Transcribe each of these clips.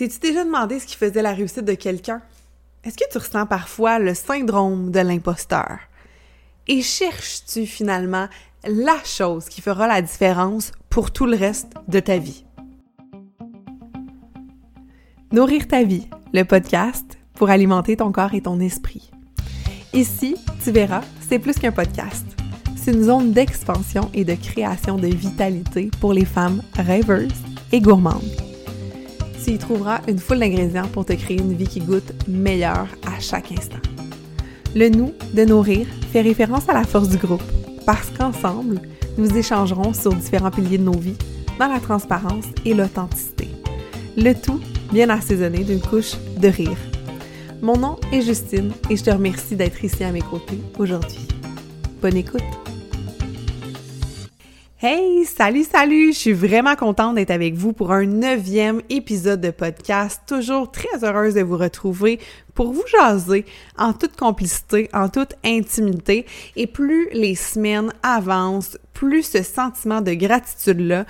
T'es-tu déjà demandé ce qui faisait la réussite de quelqu'un? Est-ce que tu ressens parfois le syndrome de l'imposteur? Et cherches-tu finalement la chose qui fera la différence pour tout le reste de ta vie? Nourrir ta vie, le podcast pour alimenter ton corps et ton esprit. Ici, tu verras, c'est plus qu'un podcast. C'est une zone d'expansion et de création de vitalité pour les femmes rêveuses et gourmandes tu y trouveras une foule d'ingrédients pour te créer une vie qui goûte meilleure à chaque instant. Le nous de nourrir fait référence à la force du groupe, parce qu'ensemble, nous échangerons sur différents piliers de nos vies, dans la transparence et l'authenticité. Le tout bien assaisonné d'une couche de rire. Mon nom est Justine et je te remercie d'être ici à mes côtés aujourd'hui. Bonne écoute! Hey, salut, salut! Je suis vraiment contente d'être avec vous pour un neuvième épisode de podcast. Toujours très heureuse de vous retrouver pour vous jaser en toute complicité, en toute intimité. Et plus les semaines avancent, plus ce sentiment de gratitude-là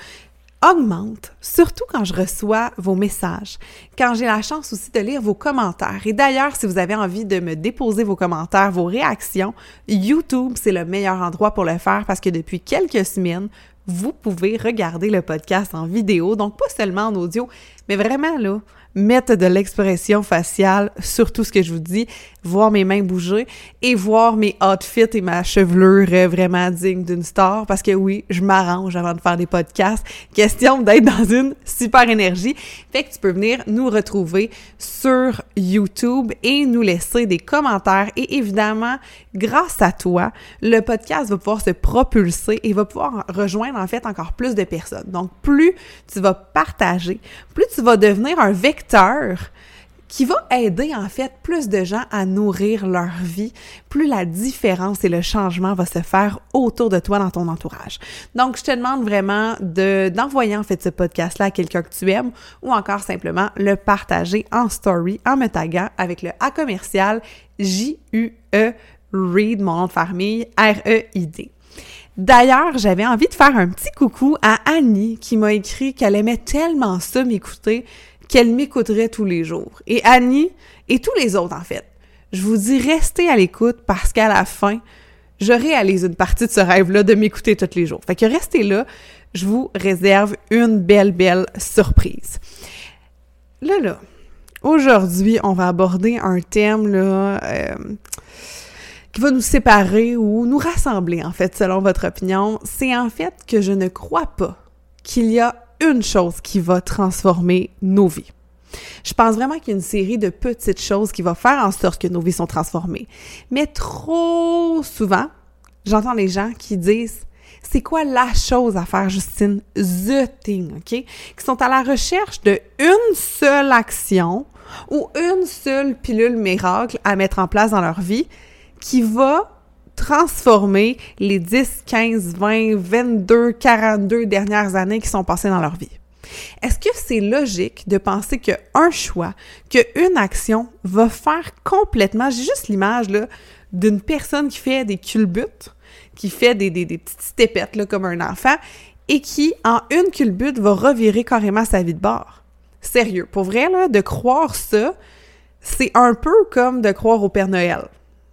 augmente, surtout quand je reçois vos messages, quand j'ai la chance aussi de lire vos commentaires. Et d'ailleurs, si vous avez envie de me déposer vos commentaires, vos réactions, YouTube, c'est le meilleur endroit pour le faire parce que depuis quelques semaines, vous pouvez regarder le podcast en vidéo, donc pas seulement en audio, mais vraiment là, mettre de l'expression faciale sur tout ce que je vous dis, voir mes mains bouger et voir mes outfits et ma chevelure vraiment digne d'une star parce que oui, je m'arrange avant de faire des podcasts. Question d'être dans une super énergie. Fait que tu peux venir nous retrouver sur YouTube et nous laisser des commentaires et évidemment, grâce à toi, le podcast va pouvoir se propulser et va pouvoir rejoindre en fait encore plus de personnes. Donc plus tu vas partager, plus tu vas devenir un vecteur qui va aider en fait plus de gens à nourrir leur vie, plus la différence et le changement va se faire autour de toi dans ton entourage. Donc je te demande vraiment de d'envoyer en fait ce podcast là à quelqu'un que tu aimes ou encore simplement le partager en story en me taguant avec le A commercial J U E Read mon nom de famille R E I D. D'ailleurs, j'avais envie de faire un petit coucou à Annie qui m'a écrit qu'elle aimait tellement ça m'écouter qu'elle m'écouterait tous les jours. Et Annie, et tous les autres en fait, je vous dis restez à l'écoute parce qu'à la fin, je réalise une partie de ce rêve-là de m'écouter tous les jours. Fait que restez là, je vous réserve une belle, belle surprise. Là, là, aujourd'hui, on va aborder un thème, là, euh, qui va nous séparer ou nous rassembler, en fait, selon votre opinion. C'est en fait que je ne crois pas qu'il y a une chose qui va transformer nos vies. Je pense vraiment qu'il y a une série de petites choses qui vont faire en sorte que nos vies sont transformées. Mais trop souvent, j'entends les gens qui disent c'est quoi la chose à faire, Justine? The thing, OK? Qui sont à la recherche de une seule action ou une seule pilule miracle à mettre en place dans leur vie qui va transformer les 10, 15, 20, 22, 42 dernières années qui sont passées dans leur vie. Est-ce que c'est logique de penser qu'un choix, qu'une action va faire complètement, j'ai juste l'image d'une personne qui fait des culbutes, qui fait des, des, des petites stépettes là, comme un enfant, et qui, en une culbute, va revirer carrément sa vie de bord? Sérieux, pour vrai, là, de croire ça, c'est un peu comme de croire au Père Noël.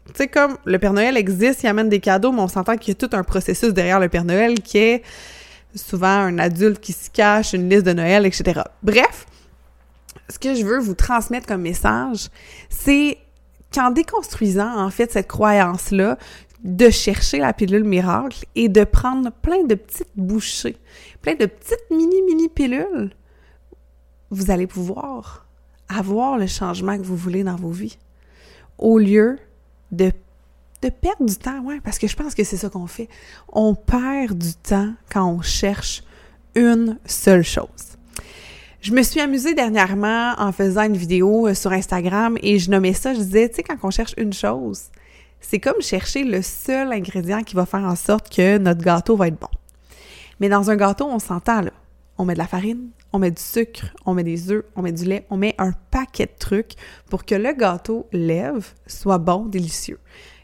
Tu sais, comme le Père Noël existe, il amène des cadeaux, mais on s'entend qu'il y a tout un processus derrière le Père Noël qui est souvent un adulte qui se cache, une liste de Noël, etc. Bref, ce que je veux vous transmettre comme message, c'est qu'en déconstruisant, en fait, cette croyance-là, de chercher la pilule miracle et de prendre plein de petites bouchées, plein de petites mini-mini pilules, vous allez pouvoir avoir le changement que vous voulez dans vos vies. Au lieu de, perdre du temps, ouais, parce que je pense que c'est ça qu'on fait. On perd du temps quand on cherche une seule chose. Je me suis amusée dernièrement en faisant une vidéo euh, sur Instagram et je nommais ça, je disais, tu sais, quand on cherche une chose, c'est comme chercher le seul ingrédient qui va faire en sorte que notre gâteau va être bon. Mais dans un gâteau, on s'entend là. On met de la farine, on met du sucre, on met des œufs, on met du lait, on met un paquet de trucs pour que le gâteau lève soit bon, délicieux.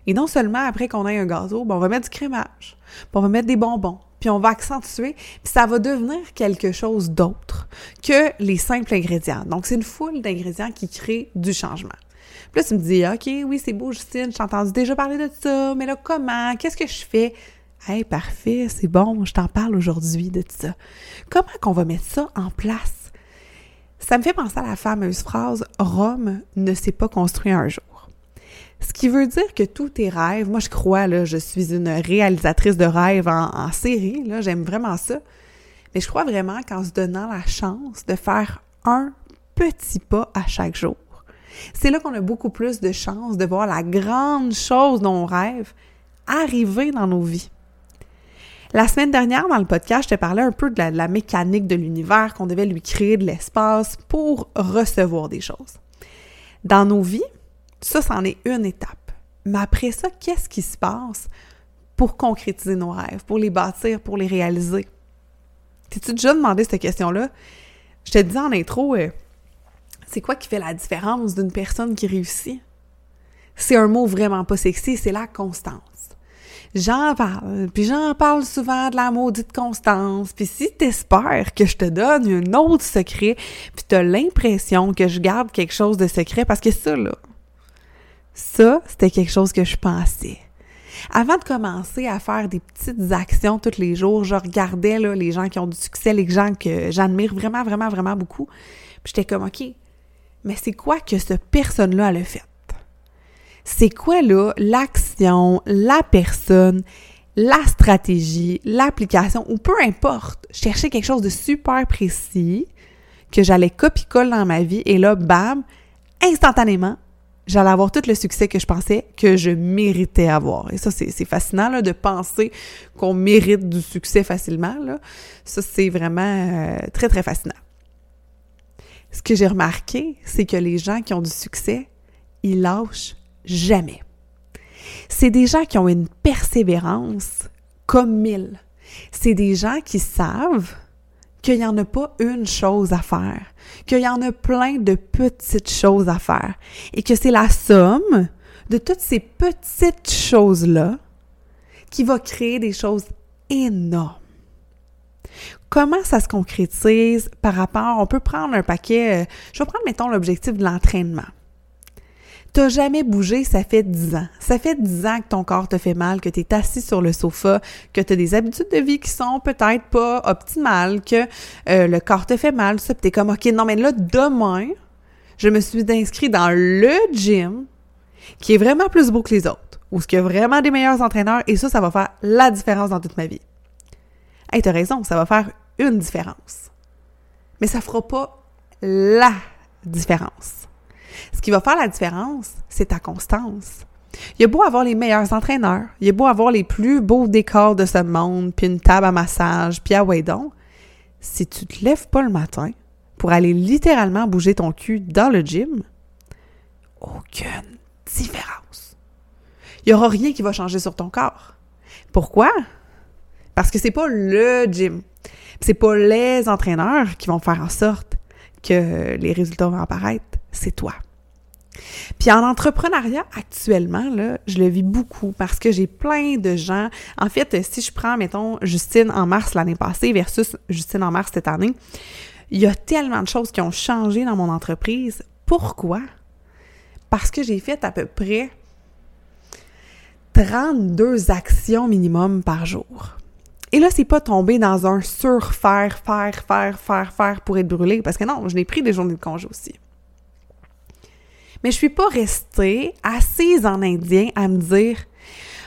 Et non seulement après qu'on ait un gâteau, ben on va mettre du crémage, puis on va mettre des bonbons, puis on va accentuer, puis ça va devenir quelque chose d'autre que les simples ingrédients. Donc, c'est une foule d'ingrédients qui créent du changement. Puis là, tu me dis, OK, oui, c'est beau, Justine, j'ai entendu déjà parler de ça, mais là, comment? Qu'est-ce que je fais? Hey, parfait, c'est bon, je t'en parle aujourd'hui de ça. Comment qu'on va mettre ça en place? Ça me fait penser à la fameuse phrase Rome ne s'est pas construit un jour. Ce qui veut dire que tous tes rêves, moi je crois, là, je suis une réalisatrice de rêves en, série, j'aime vraiment ça. Mais je crois vraiment qu'en se donnant la chance de faire un petit pas à chaque jour, c'est là qu'on a beaucoup plus de chances de voir la grande chose dont on rêve arriver dans nos vies. La semaine dernière, dans le podcast, je te parlais un peu de la mécanique de l'univers, qu'on devait lui créer de l'espace pour recevoir des choses. Dans nos vies, ça, c'en est une étape. Mais après ça, qu'est-ce qui se passe pour concrétiser nos rêves, pour les bâtir, pour les réaliser? T'es-tu déjà demandé cette question-là? Je te disais en intro, euh, c'est quoi qui fait la différence d'une personne qui réussit? C'est un mot vraiment pas sexy, c'est la constance. J'en parle, puis j'en parle souvent de la maudite constance, puis si t'espères que je te donne un autre secret, puis t'as l'impression que je garde quelque chose de secret, parce que ça, là, ça, c'était quelque chose que je pensais. Avant de commencer à faire des petites actions tous les jours, je regardais là, les gens qui ont du succès, les gens que j'admire vraiment, vraiment, vraiment beaucoup. Puis j'étais comme, OK, mais c'est quoi que cette personne-là, elle a fait? C'est quoi, là, l'action, la personne, la stratégie, l'application, ou peu importe, chercher quelque chose de super précis que j'allais copier-coller dans ma vie, et là, bam, instantanément, j'allais avoir tout le succès que je pensais que je méritais avoir. Et ça, c'est fascinant de penser qu'on mérite du succès facilement. Ça, c'est vraiment euh, très, très fascinant. Ce que j'ai remarqué, c'est que les gens qui ont du succès, ils lâchent jamais. C'est des gens qui ont une persévérance comme mille. C'est des gens qui savent qu'il n'y en a pas une chose à faire, qu'il y en a plein de petites choses à faire et que c'est la somme de toutes ces petites choses-là qui va créer des choses énormes. Comment ça se concrétise par rapport, on peut prendre un paquet, euh, je vais prendre, mettons, l'objectif de l'entraînement. T'as jamais bougé, ça fait dix ans. Ça fait dix ans que ton corps te fait mal, que tu es assis sur le sofa, que tu as des habitudes de vie qui sont peut-être pas optimales, que euh, le corps te fait mal, ça, tu es comme, OK, non, mais là, demain, je me suis inscrit dans le gym qui est vraiment plus beau que les autres, où ce qu'il y a vraiment des meilleurs entraîneurs, et ça, ça va faire la différence dans toute ma vie. Hey, t'as raison, ça va faire une différence. Mais ça fera pas la différence. Ce qui va faire la différence, c'est ta constance. Il y a beau avoir les meilleurs entraîneurs, il y a beau avoir les plus beaux décors de ce monde, puis une table à massage, puis à Waydon, si tu te lèves pas le matin pour aller littéralement bouger ton cul dans le gym, aucune différence. Il y aura rien qui va changer sur ton corps. Pourquoi? Parce que c'est pas le gym. C'est pas les entraîneurs qui vont faire en sorte que les résultats vont apparaître c'est toi. Puis en entrepreneuriat actuellement, je le vis beaucoup parce que j'ai plein de gens. En fait, si je prends, mettons, Justine en mars l'année passée versus Justine en mars cette année, il y a tellement de choses qui ont changé dans mon entreprise. Pourquoi? Parce que j'ai fait à peu près 32 actions minimum par jour. Et là, c'est pas tomber dans un surfaire, faire, faire, faire, faire pour être brûlé, parce que non, je n'ai pris des journées de congé aussi. Mais je suis pas restée assise en indien à me dire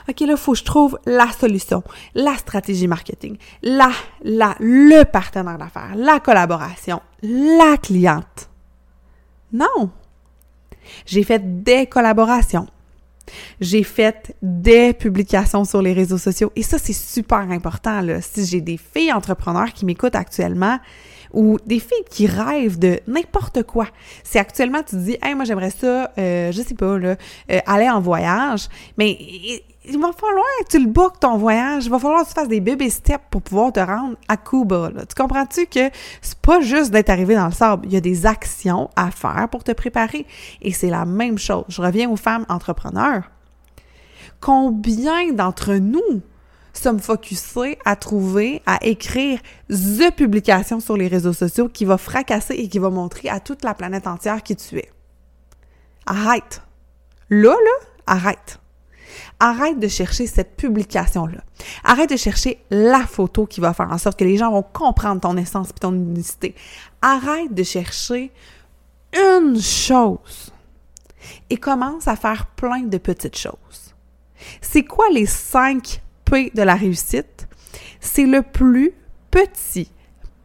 OK, là, il faut que je trouve la solution, la stratégie marketing, la, la, le partenaire d'affaires, la collaboration, la cliente. Non. J'ai fait des collaborations. J'ai fait des publications sur les réseaux sociaux. Et ça, c'est super important. Là. Si j'ai des filles entrepreneurs qui m'écoutent actuellement, ou des filles qui rêvent de n'importe quoi. Si actuellement tu te dis, hey, moi j'aimerais ça, euh, je sais pas, euh, aller en voyage, mais il, va falloir que tu le bookes ton voyage, il va falloir que tu fasses des baby steps pour pouvoir te rendre à Cuba. Tu comprends-tu que c'est pas juste d'être arrivé dans le sable, il y a des actions à faire pour te préparer. Et c'est la même chose. Je reviens aux femmes entrepreneurs. Combien d'entre nous se me focuser à trouver, à écrire the publication sur les réseaux sociaux qui va fracasser et qui va montrer à toute la planète entière qui tu es. Arrête. Là, là, arrête. Arrête de chercher cette publication-là. Arrête de chercher la photo qui va faire en sorte que les gens vont comprendre ton essence et ton unicité. Arrête de chercher une chose et commence à faire plein de petites choses. C'est quoi les 5 De la réussite? C'est le plus petit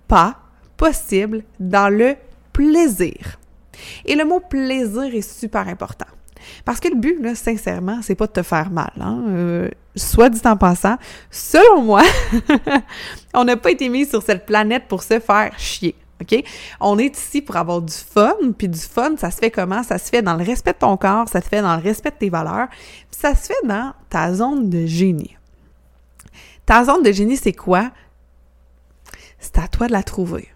pas possible dans le plaisir. Et le mot plaisir est super important. Parce que le but, là, sincèrement, c'est pas de te faire mal. Hein? Euh, soit dit en passant, selon moi, on n'a pas été mis sur cette planète pour se faire chier. OK? On est ici pour avoir du fun, puis du fun, ça se fait comment? Ça se fait dans le respect de ton corps, ça se fait dans le respect de tes valeurs, puis ça se fait dans ta zone de génie. Ta zone de génie, c'est quoi? C'est à toi de la trouver.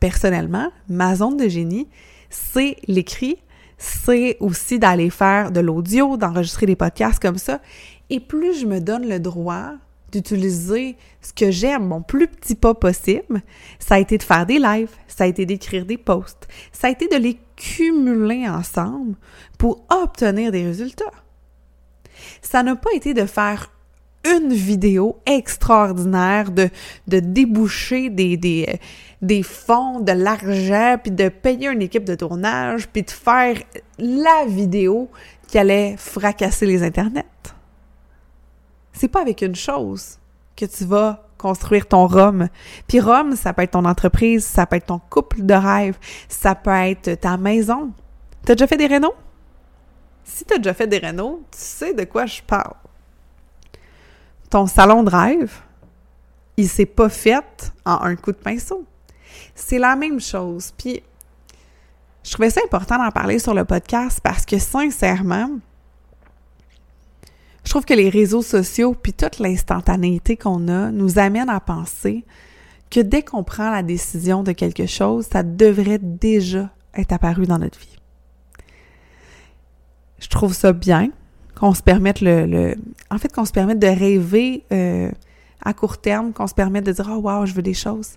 Personnellement, ma zone de génie, c'est l'écrit, c'est aussi d'aller faire de l'audio, d'enregistrer des podcasts comme ça. Et plus je me donne le droit d'utiliser ce que j'aime, mon plus petit pas possible, ça a été de faire des lives, ça a été d'écrire des posts, ça a été de les cumuler ensemble pour obtenir des résultats. Ça n'a pas été de faire une vidéo extraordinaire, de, de déboucher des, des, des fonds, de l'argent, puis de payer une équipe de tournage, puis de faire la vidéo qui allait fracasser les internets. C'est pas avec une chose que tu vas construire ton Rome. Puis Rome, ça peut être ton entreprise, ça peut être ton couple de rêve, ça peut être ta maison. T'as déjà fait des rénaux? Si t'as déjà fait des rénaux, tu sais de quoi je parle. Ton salon de rêve, il s'est pas fait en un coup de pinceau. C'est la même chose. Puis, je trouvais ça important d'en parler sur le podcast parce que sincèrement, je trouve que les réseaux sociaux puis toute l'instantanéité qu'on a nous amène à penser que dès qu'on prend la décision de quelque chose, ça devrait déjà être apparu dans notre vie. Je trouve ça bien qu'on se permette le, en fait qu'on se permette de rêver euh, à court terme, qu'on se permette de dire oh wow je veux des choses.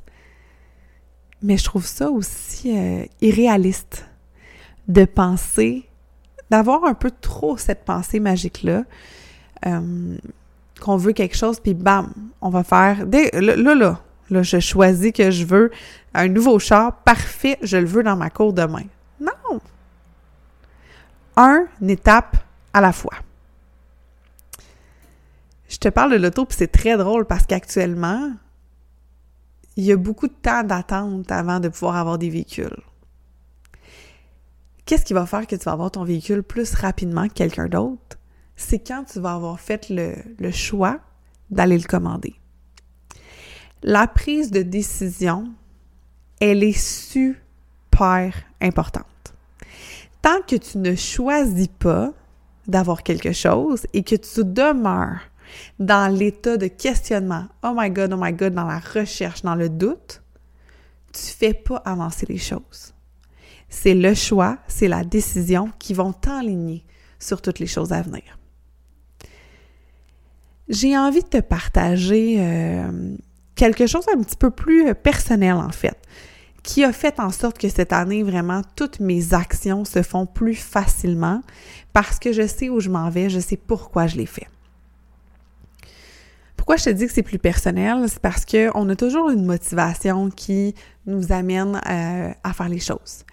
Mais je trouve ça aussi euh, irréaliste de penser, d'avoir un peu trop cette pensée magique-là, euh, qu'on veut quelque chose, puis bam, on va faire... là, là, là, je choisis que je veux un nouveau char, parfait, je le veux dans ma cour demain. Non! Un étape à la fois. Je te parle de l'auto, puis c'est très drôle parce qu'actuellement, il y a beaucoup de temps d'attente avant de pouvoir avoir des véhicules. Qu'est-ce qui va faire que tu vas avoir ton véhicule plus rapidement que quelqu'un d'autre? C'est quand tu vas avoir fait le, le choix d'aller le commander. La prise de décision, elle est super importante. Tant que tu ne choisis pas d'avoir quelque chose et que tu demeures dans l'état de questionnement, oh my god, oh my god, dans la recherche, dans le doute, tu fais pas avancer les choses. C'est le choix, c'est la décision qui vont t'enligner sur toutes les choses à venir. J'ai envie de te partager euh, quelque chose un petit peu plus personnel en fait, qui a fait en sorte que cette année, vraiment, toutes mes actions se font plus facilement parce que je sais où je m'en vais, je sais pourquoi je les fais. Pourquoi je te dis que c'est plus personnel? C'est parce qu'on a toujours une motivation qui nous amène euh, à faire les choses.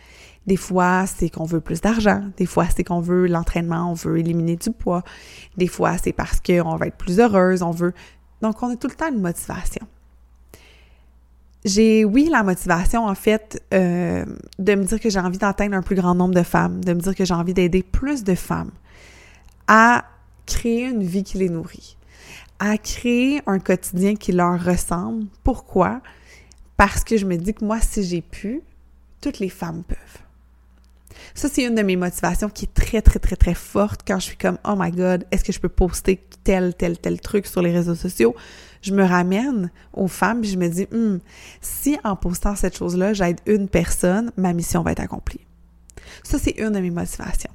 Des fois, c'est qu'on veut plus d'argent. Des fois, c'est qu'on veut l'entraînement, on veut éliminer du poids. Des fois, c'est parce qu'on va être plus heureuse, on veut... Donc, on a tout le temps une motivation. J'ai, oui, la motivation, en fait, euh, de me dire que j'ai envie d'atteindre un plus grand nombre de femmes, de me dire que j'ai envie d'aider plus de femmes à créer une vie qui les nourrit à créer un quotidien qui leur ressemble. Pourquoi? Parce que je me dis que moi, si j'ai pu, toutes les femmes peuvent. Ça, c'est une de mes motivations qui est très, très, très, très forte quand je suis comme, oh my God, est-ce que je peux poster tel, tel, tel truc sur les réseaux sociaux? Je me ramène aux femmes et je me dis, hmm, si en postant cette chose-là, j'aide une personne, ma mission va être accomplie. Ça, c'est une de mes motivations.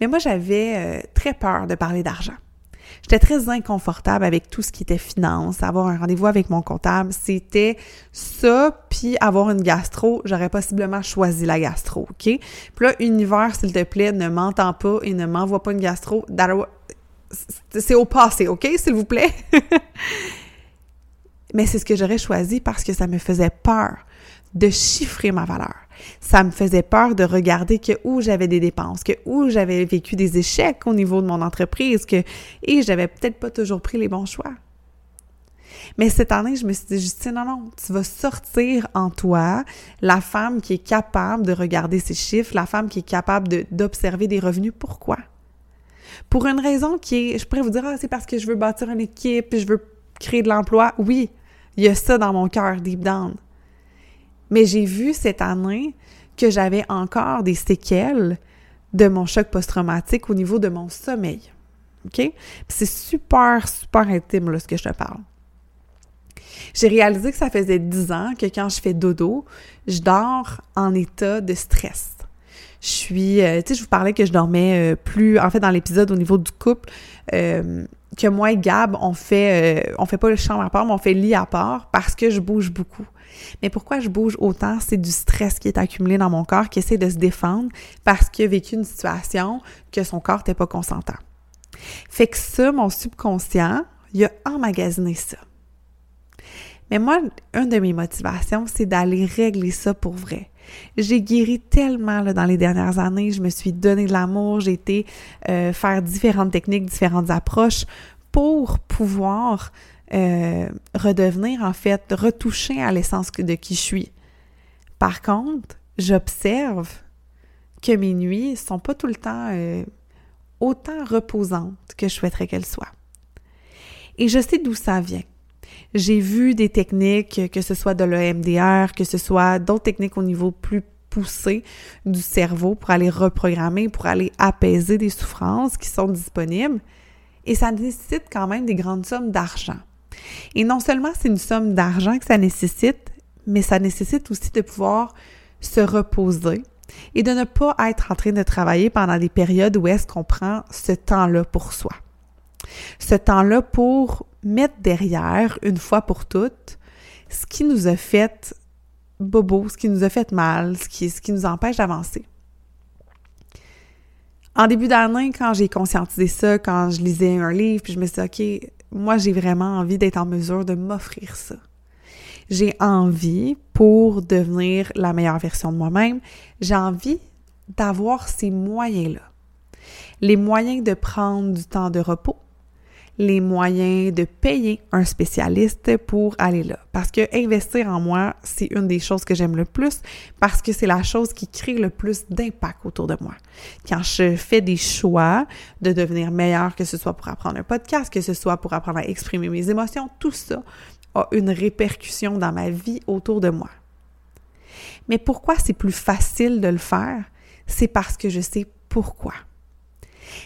Mais moi, j'avais euh, très peur de parler d'argent. J'étais très inconfortable avec tout ce qui était finance, avoir un rendez-vous avec mon comptable, c'était ça, puis avoir une gastro, j'aurais possiblement choisi la gastro, OK? Puis là, univers, s'il te plaît, ne m'entend pas et ne m'envoie pas une gastro. C'est au passé, OK, s'il vous plaît? Mais c'est ce que j'aurais choisi parce que ça me faisait peur de chiffrer ma valeur. Ça me faisait peur de regarder que où j'avais des dépenses, que où j'avais vécu des échecs au niveau de mon entreprise, que et j'avais peut-être pas toujours pris les bons choix. Mais cette année, je me suis dit, Justine, non, non, tu vas sortir en toi la femme qui est capable de regarder ses chiffres, la femme qui est capable d'observer des revenus. Pourquoi? Pour une raison qui est, je pourrais vous dire, ah, c'est parce que je veux bâtir une équipe, je veux créer de l'emploi. Oui, il y a ça dans mon cœur, deep down. Mais j'ai vu cette année que j'avais encore des séquelles de mon choc post-traumatique au niveau de mon sommeil. OK? c'est super, super intime, là, ce que je te parle. J'ai réalisé que ça faisait dix ans que quand je fais dodo, je dors en état de stress. Je suis, euh, tu sais, je vous parlais que je dormais euh, plus, en fait, dans l'épisode au niveau du couple, euh, que moi et Gab, on fait, on fait pas le chambre à part, mais on fait lit à part parce que je bouge beaucoup. Mais pourquoi je bouge autant? C'est du stress qui est accumulé dans mon corps, qui essaie de se défendre parce qu'il a vécu une situation que son corps n'était pas consentant. Fait que ça, mon subconscient, il a emmagasiné ça. Mais moi, une de mes motivations, c'est d'aller régler ça pour vrai. J'ai guéri tellement dans les dernières années, je me suis donné de l'amour, j'ai été euh, faire différentes techniques, différentes approches pour pouvoir euh, redevenir, en fait, retoucher à l'essence de qui je suis. Par contre, j'observe que mes nuits sont pas tout le temps euh, autant reposantes que je souhaiterais qu'elles soient. Et je sais d'où ça vient. J'ai vu des techniques, que ce soit de l'EMDR, que ce soit d'autres techniques au niveau plus poussé du cerveau pour aller reprogrammer, pour aller apaiser des souffrances qui sont disponibles. Et ça nécessite quand même des grandes sommes d'argent. Et non seulement c'est une somme d'argent que ça nécessite, mais ça nécessite aussi de pouvoir se reposer et de ne pas être en train de travailler pendant des périodes où est-ce qu'on prend ce temps-là pour soi. Ce temps-là pour mettre derrière, une fois pour toutes, ce qui nous a fait bobo, ce qui nous a fait mal, ce qui, ce qui nous empêche d'avancer. En début d'année, quand j'ai conscientisé ça, quand je lisais un livre, puis je me suis dit, OK, moi, j'ai vraiment envie d'être en mesure de m'offrir ça. J'ai envie, pour devenir la meilleure version de moi-même, j'ai envie d'avoir ces moyens-là. Les moyens de prendre du temps de repos, les moyens de payer un spécialiste pour aller là. Parce que investir en moi, c'est une des choses que j'aime le plus parce que c'est la chose qui crée le plus d'impact autour de moi. Quand je fais des choix de devenir meilleur, que ce soit pour apprendre un podcast, que ce soit pour apprendre à exprimer mes émotions, tout ça a une répercussion dans ma vie autour de moi. Mais pourquoi c'est plus facile de le faire? C'est parce que je sais pourquoi.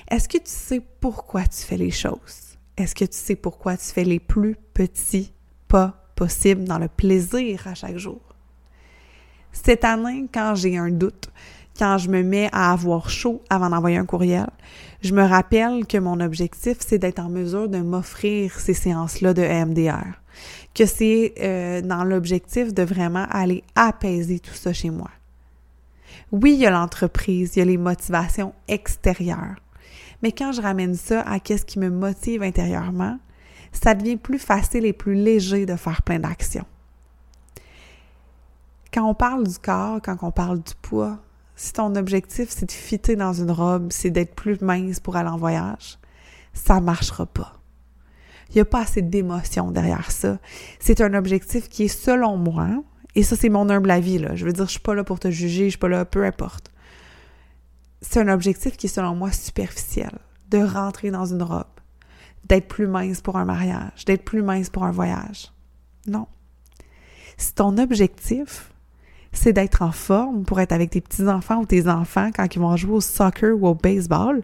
Est-ce que tu sais pourquoi tu fais les choses? Est-ce que tu sais pourquoi tu fais les plus petits pas possibles dans le plaisir à chaque jour? Cette année, quand j'ai un doute, quand je me mets à avoir chaud avant d'envoyer un courriel, je me rappelle que mon objectif, c'est d'être en mesure de m'offrir ces séances-là de MDR. Que c'est euh, dans l'objectif de vraiment aller apaiser tout ça chez moi. Oui, il y a l'entreprise, il y a les motivations extérieures. Mais quand je ramène ça à qu'est-ce qui me motive intérieurement, ça devient plus facile et plus léger de faire plein d'actions. Quand on parle du corps, quand on parle du poids, si ton objectif c'est de fitter dans une robe, c'est d'être plus mince pour aller en voyage, ça marchera pas. Il n'y a pas assez d'émotion derrière ça. C'est un objectif qui est selon moi, et ça c'est mon humble avis, là. Je veux dire, je suis pas là pour te juger, je suis pas là, peu importe c'est un objectif qui est selon moi superficiel, de rentrer dans une robe, d'être plus mince pour un mariage, d'être plus mince pour un voyage. Non. Si ton objectif, c'est d'être en forme pour être avec tes petits-enfants ou tes enfants quand ils vont jouer au soccer ou au baseball,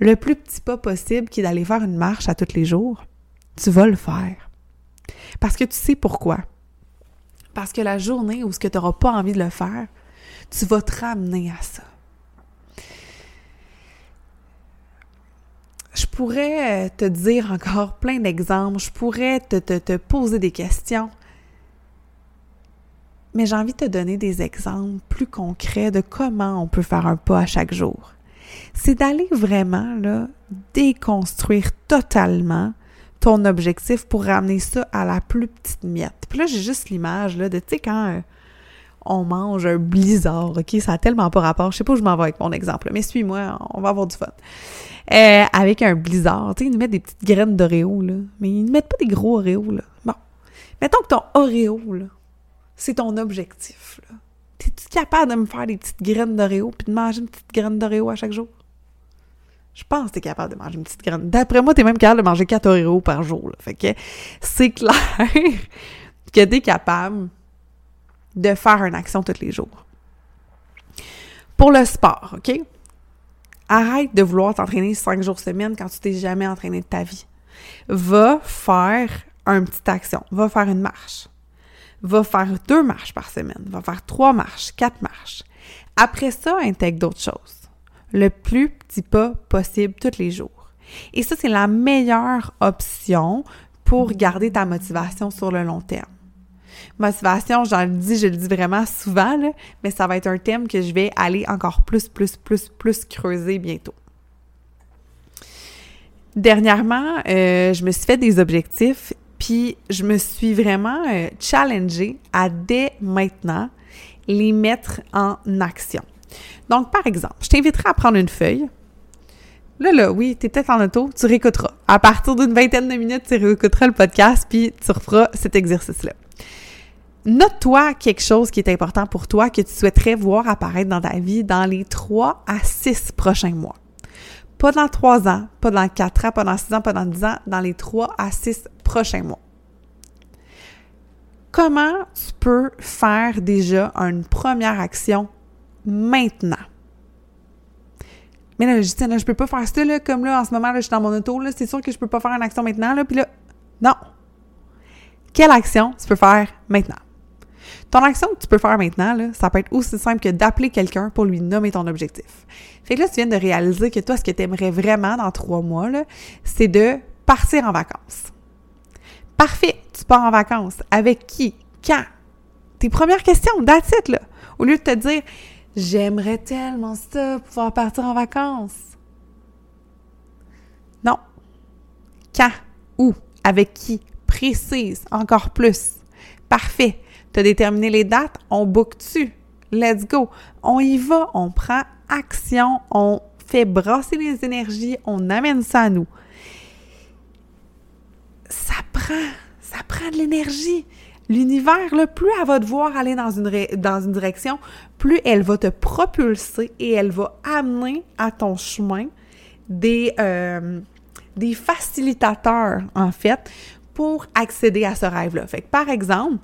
le plus petit pas possible qui est d'aller faire une marche à tous les jours, tu vas le faire. Parce que tu sais pourquoi. Parce que la journée où ce que tu n'auras pas envie de le faire, tu vas te ramener à ça. Pourrais euh, te dire encore plein d'exemples, je pourrais te, te, te poser des questions, mais j'ai envie de te donner des exemples plus concrets de comment on peut faire un pas à chaque jour. C'est d'aller vraiment là, déconstruire totalement ton objectif pour ramener ça à la plus petite miette. Puis là, j'ai juste l'image là, de, tu sais, quand euh, on mange un blizzard, OK? Ça a tellement pas rapport. Je sais pas où je m'en vais avec mon exemple, mais suis-moi, on va avoir du fun. Euh, avec un blizzard, tu sais, ils nous mettent des petites graines d'Oreo, là. Mais ils ne mettent pas des gros Oreo, là. Bon. Mettons que ton Oreo, là, c'est ton objectif. Es-tu capable de me faire des petites graines d'Oreo puis de manger une petite graine d'Oreo à chaque jour? Je pense que tu es capable de manger une petite graine. D'après moi, tu es même capable de manger 4 Oreos par jour. Fait que c'est clair que tu es capable de faire une action tous les jours. Pour le sport, OK? Arrête de vouloir t'entraîner 5 jours semaine quand tu t'es jamais entraîné de ta vie. Va faire une petite action. Va faire une marche va faire deux marches par semaine, va faire trois marches, quatre marches. Après ça, intègre d'autres choses. Le plus petit pas possible tous les jours. Et ça, c'est la meilleure option pour garder ta motivation sur le long terme. Motivation, j'en dis, je le dis vraiment souvent, mais ça va être un thème que je vais aller encore plus, plus, plus, plus creuser bientôt. Dernièrement, euh, je me suis fait des objectifs puis je me suis vraiment euh, challengée à dès maintenant les mettre en action. Donc, par exemple, je t'inviterai à prendre une feuille. Là, là, oui, tu es peut-être en auto, tu réécouteras. À partir d'une vingtaine de minutes, tu réécouteras le podcast, puis tu referas cet exercice-là. Note-toi quelque chose qui est important pour toi, que tu souhaiterais voir apparaître dans ta vie dans les trois à six prochains mois. Pas dans trois ans, pas dans quatre ans, pas dans six ans, pas dans dix ans, dans les trois à six prochains mois. Comment tu peux faire déjà une première action maintenant? Mais là, je dis, là, je peux pas faire ça, là, comme là, en ce moment, là, je suis dans mon auto, là, c'est sûr que je peux pas faire une action maintenant, là, puis là, non. Quelle action tu peux faire maintenant? Ton action que tu peux faire maintenant, ça peut être aussi simple que d'appeler quelqu'un pour lui nommer ton objectif. Fait que là, tu viens de réaliser que toi, ce que tu aimerais vraiment dans trois mois, c'est de partir en vacances. Parfait, tu pars en vacances. Avec qui? Quand? Tes premières questions, that's it, là. Au lieu de te dire, j'aimerais tellement ça, pouvoir partir en vacances. Non. Quand? Où? Avec qui? Précise, encore plus. Parfait. Tu as déterminé les dates, on book tu Let's go. On y va, on prend action, on fait brasser les énergies, on amène ça à nous. Ça prend, ça prend de l'énergie. L'univers, plus elle va te voir aller dans une, dans une direction, plus elle va te propulser et elle va amener à ton chemin des, euh, des facilitateurs, en fait, pour accéder à ce rêve-là. Fait que, par exemple,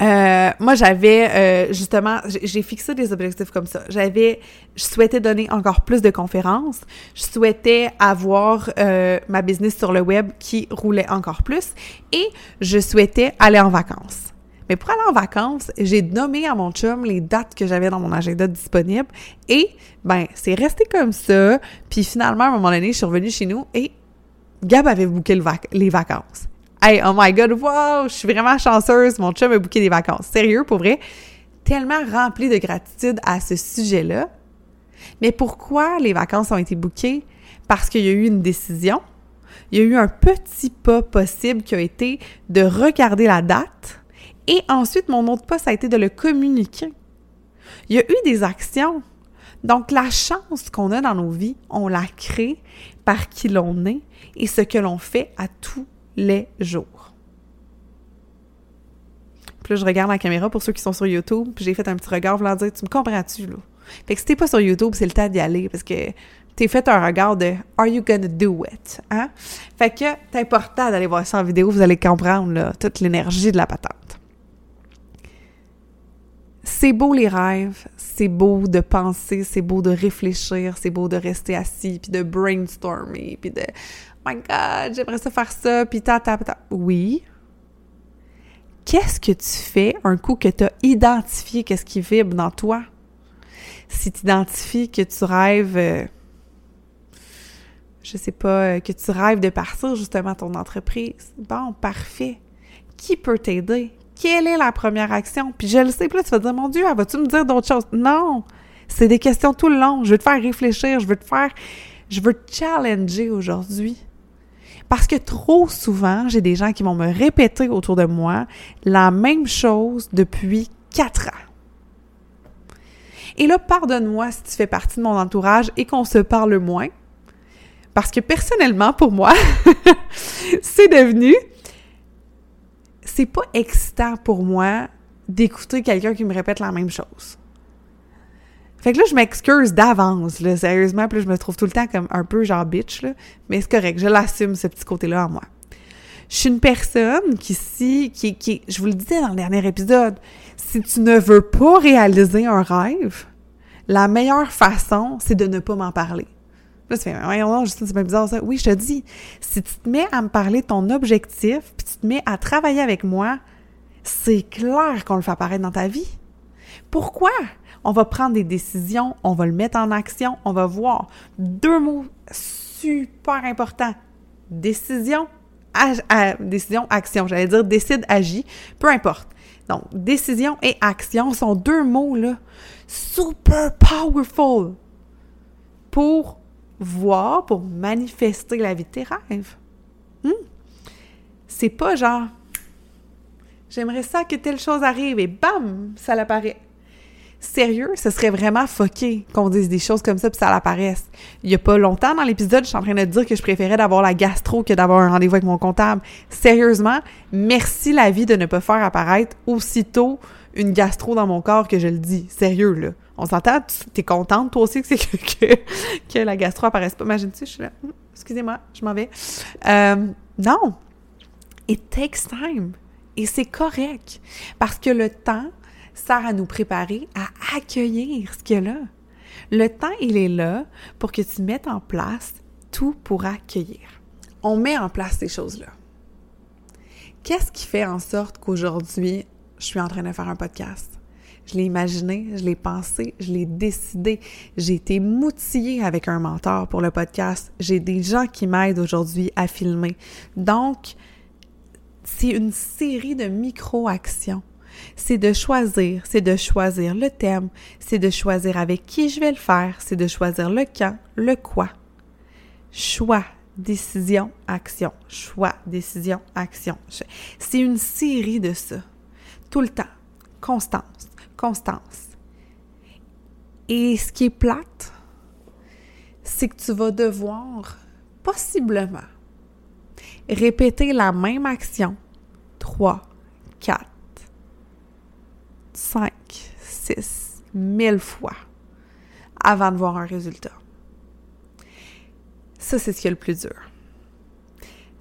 euh, moi, j'avais euh, justement, j'ai fixé des objectifs comme ça. J'avais, je souhaitais donner encore plus de conférences. Je souhaitais avoir euh, ma business sur le web qui roulait encore plus et je souhaitais aller en vacances. Mais pour aller en vacances, j'ai nommé à mon chum les dates que j'avais dans mon agenda disponible et ben c'est resté comme ça. Puis finalement, à un moment donné, je suis revenue chez nous et Gab avait booké les vacances. Hey, oh my god, wow, je suis vraiment chanceuse, mon chum a booké des vacances. Sérieux, pour vrai, tellement rempli de gratitude à ce sujet-là. Mais pourquoi les vacances ont été bookées? Parce qu'il y a eu une décision. Il y a eu un petit pas possible qui a été de regarder la date. Et ensuite, mon autre pas, ça a été de le communiquer. Il y a eu des actions. Donc, la chance qu'on a dans nos vies, on la crée par qui l'on est et ce que l'on fait à tout les jours. Puis là, je regarde la caméra pour ceux qui sont sur YouTube, puis j'ai fait un petit regard voulant dire Tu me comprends-tu, là? Fait que si t'es pas sur YouTube, c'est le temps d'y aller parce que t'es fait un regard de Are you gonna do it? Hein? Fait que c'est important d'aller voir ça en vidéo, vous allez comprendre là, toute l'énergie de la patente. C'est beau les rêves, c'est beau de penser, c'est beau de réfléchir, c'est beau de rester assis, puis de brainstormer, puis de my God, j'aimerais ça faire ça, puis ta, ta, ta. Oui. Qu'est-ce que tu fais un coup que tu as identifié qu'est-ce qui vibre dans toi? Si tu identifies que tu rêves, euh, je sais pas, que tu rêves de partir justement ton entreprise. Bon, parfait. Qui peut t'aider? Quelle est la première action? Puis je le sais, puis là, tu vas dire, mon Dieu, vas-tu me dire d'autres choses? Non! C'est des questions tout le long. Je veux te faire réfléchir, je veux te faire, je veux te challenger aujourd'hui. Parce que trop souvent, j'ai des gens qui vont me répéter autour de moi la même chose depuis quatre ans. Et là, pardonne-moi si tu fais partie de mon entourage et qu'on se parle moins. Parce que personnellement, pour moi, c'est devenu... C'est pas excitant pour moi d'écouter quelqu'un qui me répète la même chose. Fait que là, je m'excuse d'avance, là, sérieusement. Puis je me trouve tout le temps comme un peu genre bitch, là. Mais c'est correct, je l'assume, ce petit côté-là en moi. Je suis une personne qui, si, qui, qui, je vous le disais dans le dernier épisode, si tu ne veux pas réaliser un rêve, la meilleure façon, c'est de ne pas m'en parler. Là, tu fais, voyons, Justine, c'est pas bizarre ça. Oui, je te dis, si tu te mets à me parler de ton objectif, puis tu te mets à travailler avec moi, c'est clair qu'on le fait apparaître dans ta vie. Pourquoi? On va prendre des décisions, on va le mettre en action, on va voir. Deux mots super importants. Décision, décision, action. J'allais dire décide, agit, peu importe. Donc, décision et action sont deux mots, là, super powerful pour voir, pour manifester la vie de tes rêves. Hmm? C'est pas genre, j'aimerais ça que telle chose arrive et bam, ça l'apparaît sérieux, ce serait vraiment foqué qu'on dise des choses comme ça puis ça l'apparaisse. Il y a pas longtemps dans l'épisode, je suis en train de dire que je préférais d'avoir la gastro que d'avoir un rendez-vous avec mon comptable. Sérieusement, merci la vie de ne pas faire apparaître aussitôt une gastro dans mon corps que je le dis. Sérieux, là. On s'entend, t'es contente, toi aussi, que, que, que, la gastro apparaisse pas? Imagine-tu, je suis là, hum, excusez-moi, je m'en vais. Euh, non! It takes time. Et c'est correct. Parce que le temps, sert à nous préparer à accueillir ce qu'il y a là. Le temps, il est là pour que tu mettes en place tout pour accueillir. On met en place ces choses-là. Qu'est-ce qui fait en sorte qu'aujourd'hui, je suis en train de faire un podcast? Je l'ai imaginé, je l'ai pensé, je l'ai décidé. J'ai été moutillée avec un mentor pour le podcast. J'ai des gens qui m'aident aujourd'hui à filmer. Donc, c'est une série de micro-actions c'est de choisir, c'est de choisir le thème, c'est de choisir avec qui je vais le faire, c'est de choisir le quand, le quoi. Choix, décision, action. Choix, décision, action. C'est une série de ça. Tout le temps. Constance, constance. Et ce qui est plate, c'est que tu vas devoir possiblement répéter la même action trois, quatre, 5, 6, 1000 fois avant de voir un résultat. Ça, c'est ce qui est le plus dur.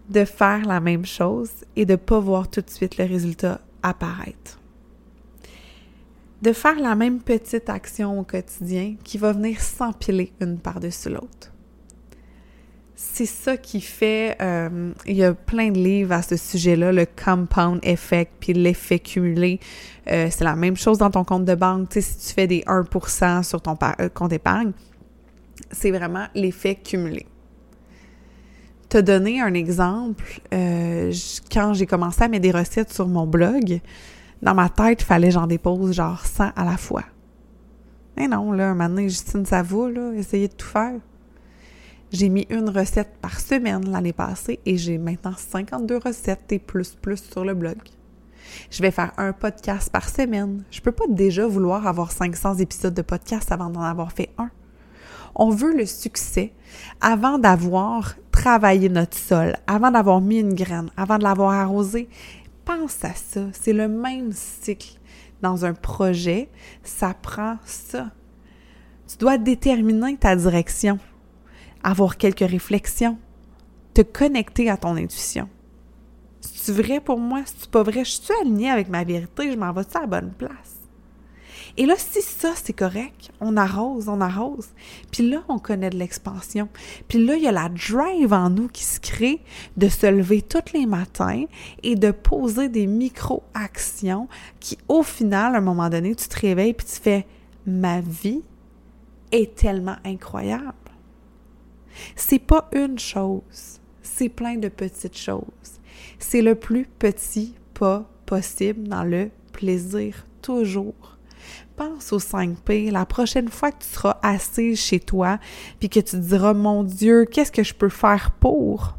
De faire la même chose et de ne pas voir tout de suite le résultat apparaître. De faire la même petite action au quotidien qui va venir s'empiler une par-dessus l'autre c'est ça qui fait. Euh, il y a plein de livres à ce sujet-là, le compound effect, puis l'effet cumulé. Euh, c'est la même chose dans ton compte de banque. Tu sais, si tu fais des 1% sur ton euh, compte d'épargne, c'est vraiment l'effet cumulé. Te donner un exemple, quand j'ai commencé à mettre des recettes sur mon blog, dans ma tête, il fallait j'en dépose genre 100 à la fois. Mais non, là, un Justine, ça va, là, essayer de tout faire. J'ai mis une recette par semaine l'année passée et j'ai maintenant 52 recettes et plus plus sur le blog. Je vais faire un podcast par semaine. Je peux pas déjà vouloir avoir 500 épisodes de podcast avant d'en avoir fait un. On veut le succès avant d'avoir travaillé notre sol, avant d'avoir mis une graine, avant de l'avoir arrosé. Pense à ça. C'est le même cycle. Dans un projet, ça prend ça. Tu dois déterminer ta direction avoir quelques réflexions, te connecter à ton intuition. C'est vrai pour moi? C'est pas vrai? Je suis alignée avec ma vérité? Je m'en vais-tu à la bonne place? Et là, si ça, c'est correct, on arrose, on arrose. Puis là, on connaît de l'expansion. Puis là, il y a la drive en nous qui se crée de se lever tous les matins et de poser des micro-actions qui, au final, à un moment donné, tu te réveilles puis tu fais « ma vie est tellement incroyable ». C'est pas une chose, c'est plein de petites choses. C'est le plus petit pas possible dans le plaisir toujours. Pense aux 5 P. La prochaine fois que tu seras assise chez toi, puis que tu te diras, mon Dieu, qu'est-ce que je peux faire pour?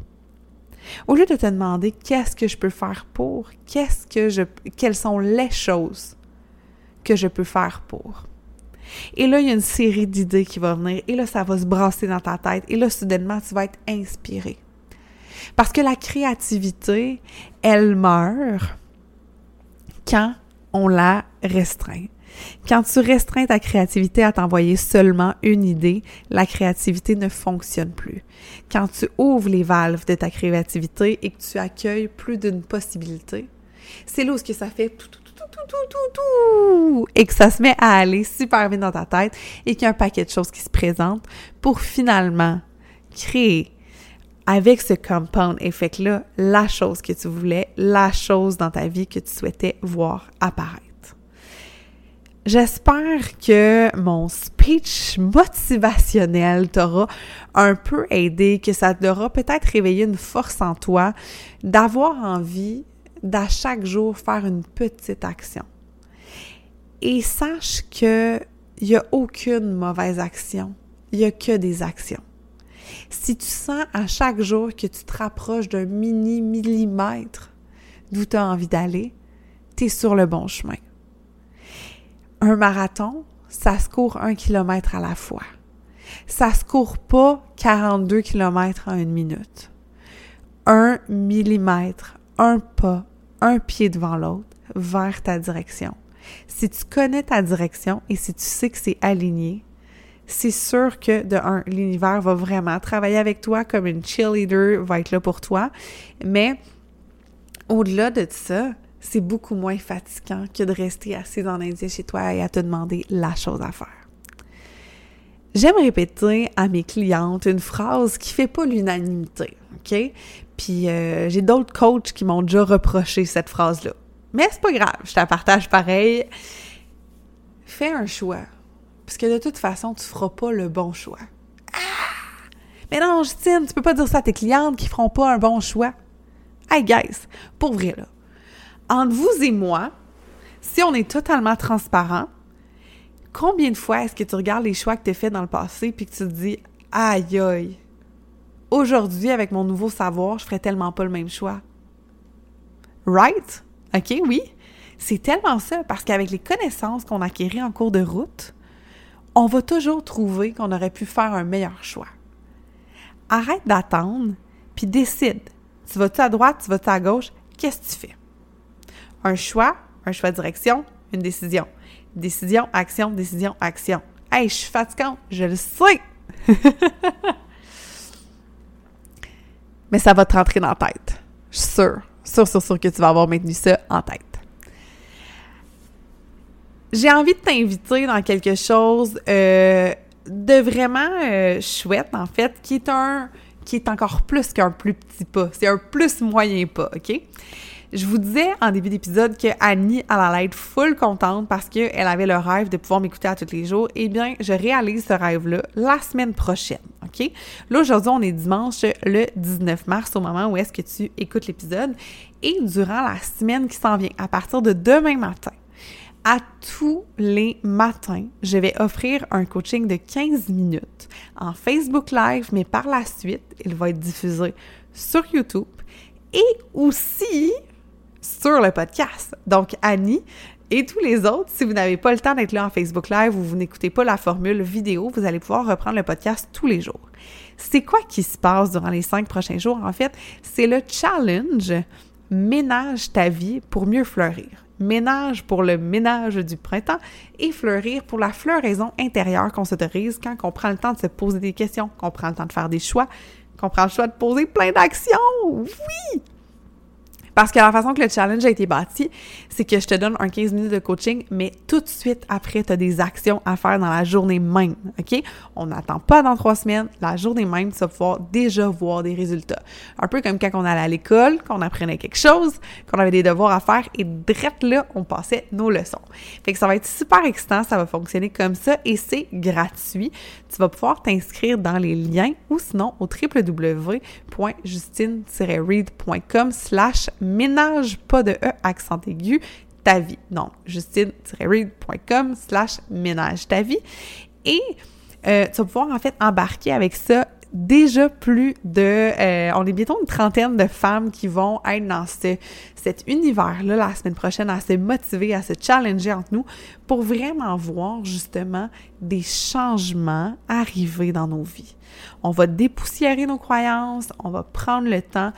Au lieu de te demander qu'est-ce que je peux faire pour, qu'est-ce que je, quelles sont les choses que je peux faire pour? Et là, il y a une série d'idées qui va venir, et là, ça va se brasser dans ta tête, et là, soudainement, tu vas être inspiré. Parce que la créativité, elle meurt quand on la restreint. Quand tu restreins ta créativité à t'envoyer seulement une idée, la créativité ne fonctionne plus. Quand tu ouvres les valves de ta créativité et que tu accueilles plus d'une possibilité, c'est là où ça fait tout, tout, tout, tout, tout, tout, et que ça se met à aller super bien dans ta tête et qu'il y a un paquet de choses qui se présentent pour finalement créer avec ce compound effect-là, la chose que tu voulais, la chose dans ta vie que tu souhaitais voir apparaître. J'espère que mon speech motivationnel t'aura un peu aidé, que ça t'aura peut-être réveillé une force en toi d'avoir envie d'à chaque jour faire une petite action. Et sache que il n'y a aucune mauvaise action, il n'y a que des actions. Si tu sens à chaque jour que tu te rapproches d'un mini millimètre d'où tu as envie d'aller, tu es sur le bon chemin. Un marathon, ça se court un kilomètre à la fois. Ça se court pas 42 kilomètres en une minute. Un millimètre, un pas, un pied devant l'autre vers ta direction. Si tu connais ta direction et si tu sais que c'est aligné, c'est sûr que de un, l'univers va vraiment travailler avec toi comme une cheerleader, va être là pour toi. Mais au-delà de ça, c'est beaucoup moins fatigant que de rester assis dans l'Indien chez toi et à te demander la chose à faire. J'aime répéter à mes clientes une phrase qui fait pas l'unanimité, OK? Puis euh, j'ai d'autres coachs qui m'ont déjà reproché cette phrase-là. Mais c'est pas grave, je te la partage pareil. Fais un choix. Parce que de toute façon, tu feras pas le bon choix. Ah! Mais non, Justine, tu peux pas dire ça à tes clientes qui feront pas un bon choix. Hey guys, pour vrai là, entre vous et moi, si on est totalement transparent, combien de fois est-ce que tu regardes les choix que tu as faits dans le passé puis que tu te dis aïe aïe, aujourd'hui avec mon nouveau savoir, je ferais tellement pas le même choix. Right? OK, oui. C'est tellement ça parce qu'avec les connaissances qu'on acquérit en cours de route, on va toujours trouver qu'on aurait pu faire un meilleur choix. Arrête d'attendre, puis décide. Tu vas-tu à droite, tu vas-tu à gauche, qu'est-ce que tu fais? Un choix, un choix de direction, une décision. Décision, action, décision, action. Hey, je suis fatiguante, je le sais! Mais ça va te rentrer dans la tête. Je suis sûre, sûre, sûre, sûre que tu vas avoir maintenu ça en tête j'ai envie de t'inviter dans quelque chose euh, de vraiment euh, chouette, en fait, qui est un qui est encore plus qu'un plus petit pas. C'est un plus moyen pas, OK? Je vous disais en début d'épisode que Annie allait être full contente parce qu'elle avait le rêve de pouvoir m'écouter à tous les jours. Eh bien, je réalise ce rêve-là la semaine prochaine, OK? Là, aujourd'hui, on est dimanche le 19 mars au moment où est-ce que tu écoutes l'épisode. Et durant la semaine qui s'en vient, à partir de demain matin, à tous les matins, je vais offrir un coaching de 15 minutes en Facebook Live, mais par la suite, il va être diffusé sur YouTube et aussi sur le podcast. Donc, Annie et tous les autres, si vous n'avez pas le temps d'être là en Facebook Live ou vous n'écoutez pas la formule vidéo, vous allez pouvoir reprendre le podcast tous les jours. C'est quoi qui se passe durant les cinq prochains jours? En fait, c'est le challenge Ménage ta vie pour mieux fleurir ménage pour le ménage du printemps et fleurir pour la floraison intérieure qu'on s'autorise quand on prend le temps de se poser des questions, qu'on prend le temps de faire des choix, qu'on prend le choix de poser plein d'actions. Oui! Parce que la façon que le challenge a été bâti, c'est que je te donne un 15 minutes de coaching, mais tout de suite après, tu as des actions à faire dans la journée même, OK? On n'attend pas dans trois semaines. La journée même, tu vas pouvoir déjà voir des résultats. Un peu comme quand on allait à l'école, qu'on apprenait quelque chose, qu'on avait des devoirs à faire, et direct là, on passait nos leçons. Fait que ça va être super excitant, ça va fonctionner comme ça, et c'est gratuit. Tu vas pouvoir t'inscrire dans les liens ou sinon au www.justine-read.com slash ménage pas de E accent aigu ta vie. Donc, justine-read.com slash ménage ta vie. Et euh, tu vas pouvoir en fait embarquer avec ça déjà plus de... Euh, on est bientôt une trentaine de femmes qui vont être dans ce, cet univers-là la semaine prochaine à se motiver, à se challenger entre nous pour vraiment voir justement des changements arriver dans nos vies. On va dépoussiérer nos croyances, on va prendre le temps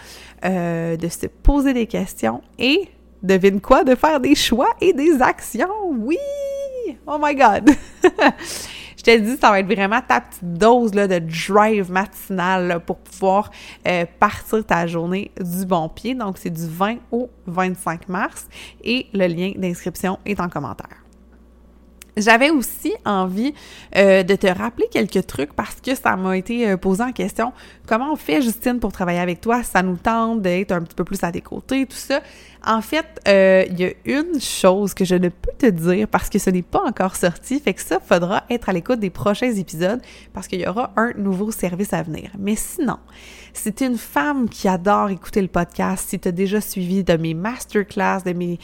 euh, de se poser des questions et, devine quoi, de faire des choix et des actions. Oui! Oh my God! Je te dis, ça va être vraiment ta petite dose là, de drive matinal pour pouvoir euh, partir ta journée du bon pied. Donc, c'est du 20 au 25 mars et le lien d'inscription est en commentaire. J'avais aussi envie euh, de te rappeler quelques trucs parce que ça m'a été euh, posé en question. Comment on fait, Justine, pour travailler avec toi? Ça nous tente d'être un petit peu plus à tes côtés, tout ça. En fait, euh, il y a une chose que je ne peux te dire parce que ce n'est pas encore sorti, fait que ça, faudra être à l'écoute des prochains épisodes parce qu'il y aura un nouveau service à venir. Mais sinon, si tu es une femme qui adore écouter le podcast, si tu as déjà suivi de mes masterclass, de mes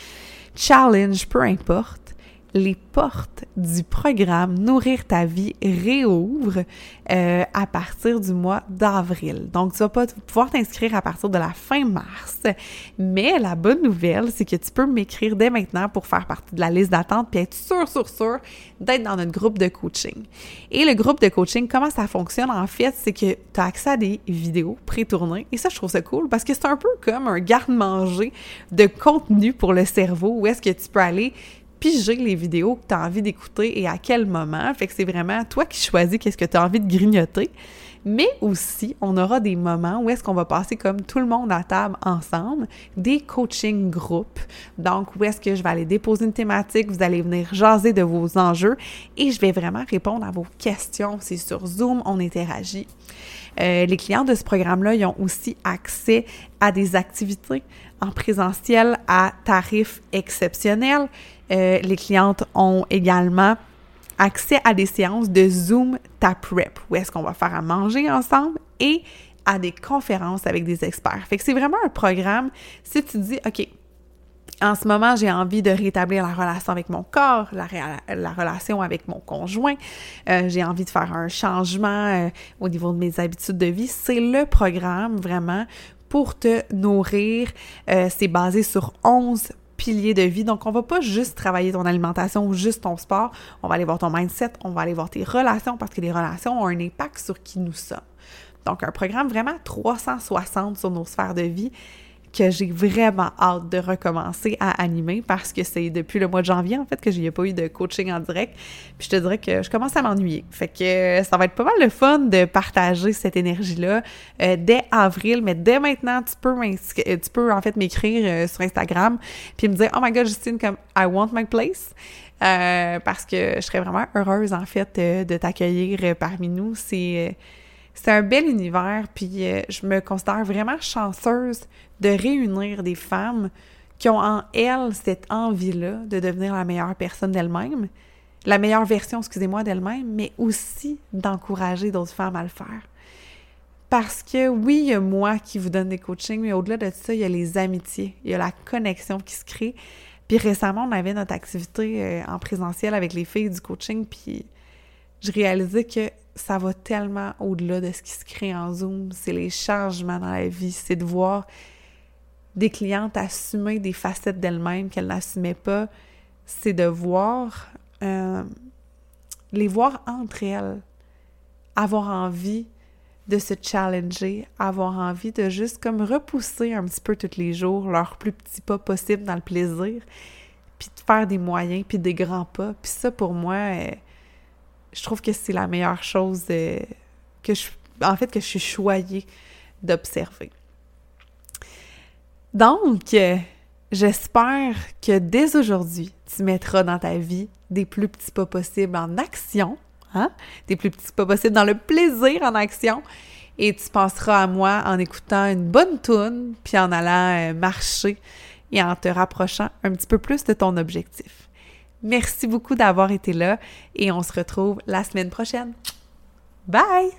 challenges, peu importe, les portes du programme Nourrir ta vie réouvrent euh, à partir du mois d'avril. Donc, tu vas pas pouvoir t'inscrire à partir de la fin mars, mais la bonne nouvelle, c'est que tu peux m'écrire dès maintenant pour faire partie de la liste d'attente puis être sûr, sûr, sûr d'être dans notre groupe de coaching. Et le groupe de coaching, comment ça fonctionne en fait, c'est que tu as accès à des vidéos pré-tournées et ça, je trouve ça cool parce que c'est un peu comme un garde-manger de contenu pour le cerveau où est-ce que tu peux aller piger les vidéos que tu as envie d'écouter et à quel moment. Fait que c'est vraiment toi qui choisis qu'est-ce que tu as envie de grignoter. Mais aussi, on aura des moments où est-ce qu'on va passer comme tout le monde à table ensemble, des coaching groupes. Donc, où est-ce que je vais aller déposer une thématique, vous allez venir jaser de vos enjeux et je vais vraiment répondre à vos questions. C'est sur Zoom, on interagit. Euh, les clients de ce programme-là, ils ont aussi accès à des activités en présentiel à tarifs exceptionnels. Euh, les clientes ont également accès à des séances de Zoom Tap Rep, où est-ce qu'on va faire à manger ensemble et à des conférences avec des experts. Fait que c'est vraiment un programme, si tu dis, OK, en ce moment, j'ai envie de rétablir la relation avec mon corps, la, relation avec mon conjoint. Euh, j'ai envie de faire un changement euh, au niveau de mes habitudes de vie. C'est le programme vraiment pour te nourrir. c'est basé sur 11 piliers de vie. Donc, on va pas juste travailler ton alimentation ou juste ton sport. On va aller voir ton mindset, on va aller voir tes relations parce que les relations ont un impact sur qui nous sommes. Donc, un programme vraiment 360 sur nos sphères de vie que j'ai vraiment hâte de recommencer à animer parce que c'est depuis le mois de janvier, en fait, que j'ai pas eu de coaching en direct. Puis je te dirais que je commence à m'ennuyer. Fait que ça va être pas mal le fun de partager cette énergie-là euh, dès avril, mais dès maintenant, tu peux, tu peux en fait m'écrire euh, sur Instagram puis me dire « Oh my God, Justine, comme I want my place euh, parce que je serais vraiment heureuse, en fait, de t'accueillir parmi nous. C'est c'est un bel univers, puis euh, je me considère vraiment chanceuse de réunir des femmes qui ont en elles cette envie-là de devenir la meilleure personne d'elle-même, la meilleure version, excusez-moi, d'elle-même, mais aussi d'encourager d'autres femmes à le faire. Parce que oui, il y a moi qui vous donne des coachings, mais au-delà de ça, il y a les amitiés, il y a la connexion qui se crée. Puis récemment, on avait notre activité euh, en présentiel avec les filles du coaching, puis je réalisais que ça va tellement au-delà de ce qui se crée en Zoom. C'est les changements dans la vie. C'est de voir des clientes assumer des facettes d'elles-mêmes qu'elles n'assumaient pas. C'est de voir, euh, les voir entre elles, avoir envie de se challenger, avoir envie de juste comme repousser un petit peu tous les jours leur plus petit pas possible dans le plaisir, puis de faire des moyens, puis des grands pas. Puis ça, pour moi, euh, je trouve que c'est la meilleure chose euh, que je, en fait, que je suis choyée d'observer. Donc, euh, j'espère que dès aujourd'hui, tu mettras dans ta vie des plus petits pas possibles en action, hein? des plus petits pas possibles dans le plaisir en action, et tu penseras à moi en écoutant une bonne tune, puis en allant euh, marcher et en te rapprochant un petit peu plus de ton objectif. Merci beaucoup d'avoir été là et on se retrouve la semaine prochaine. Bye!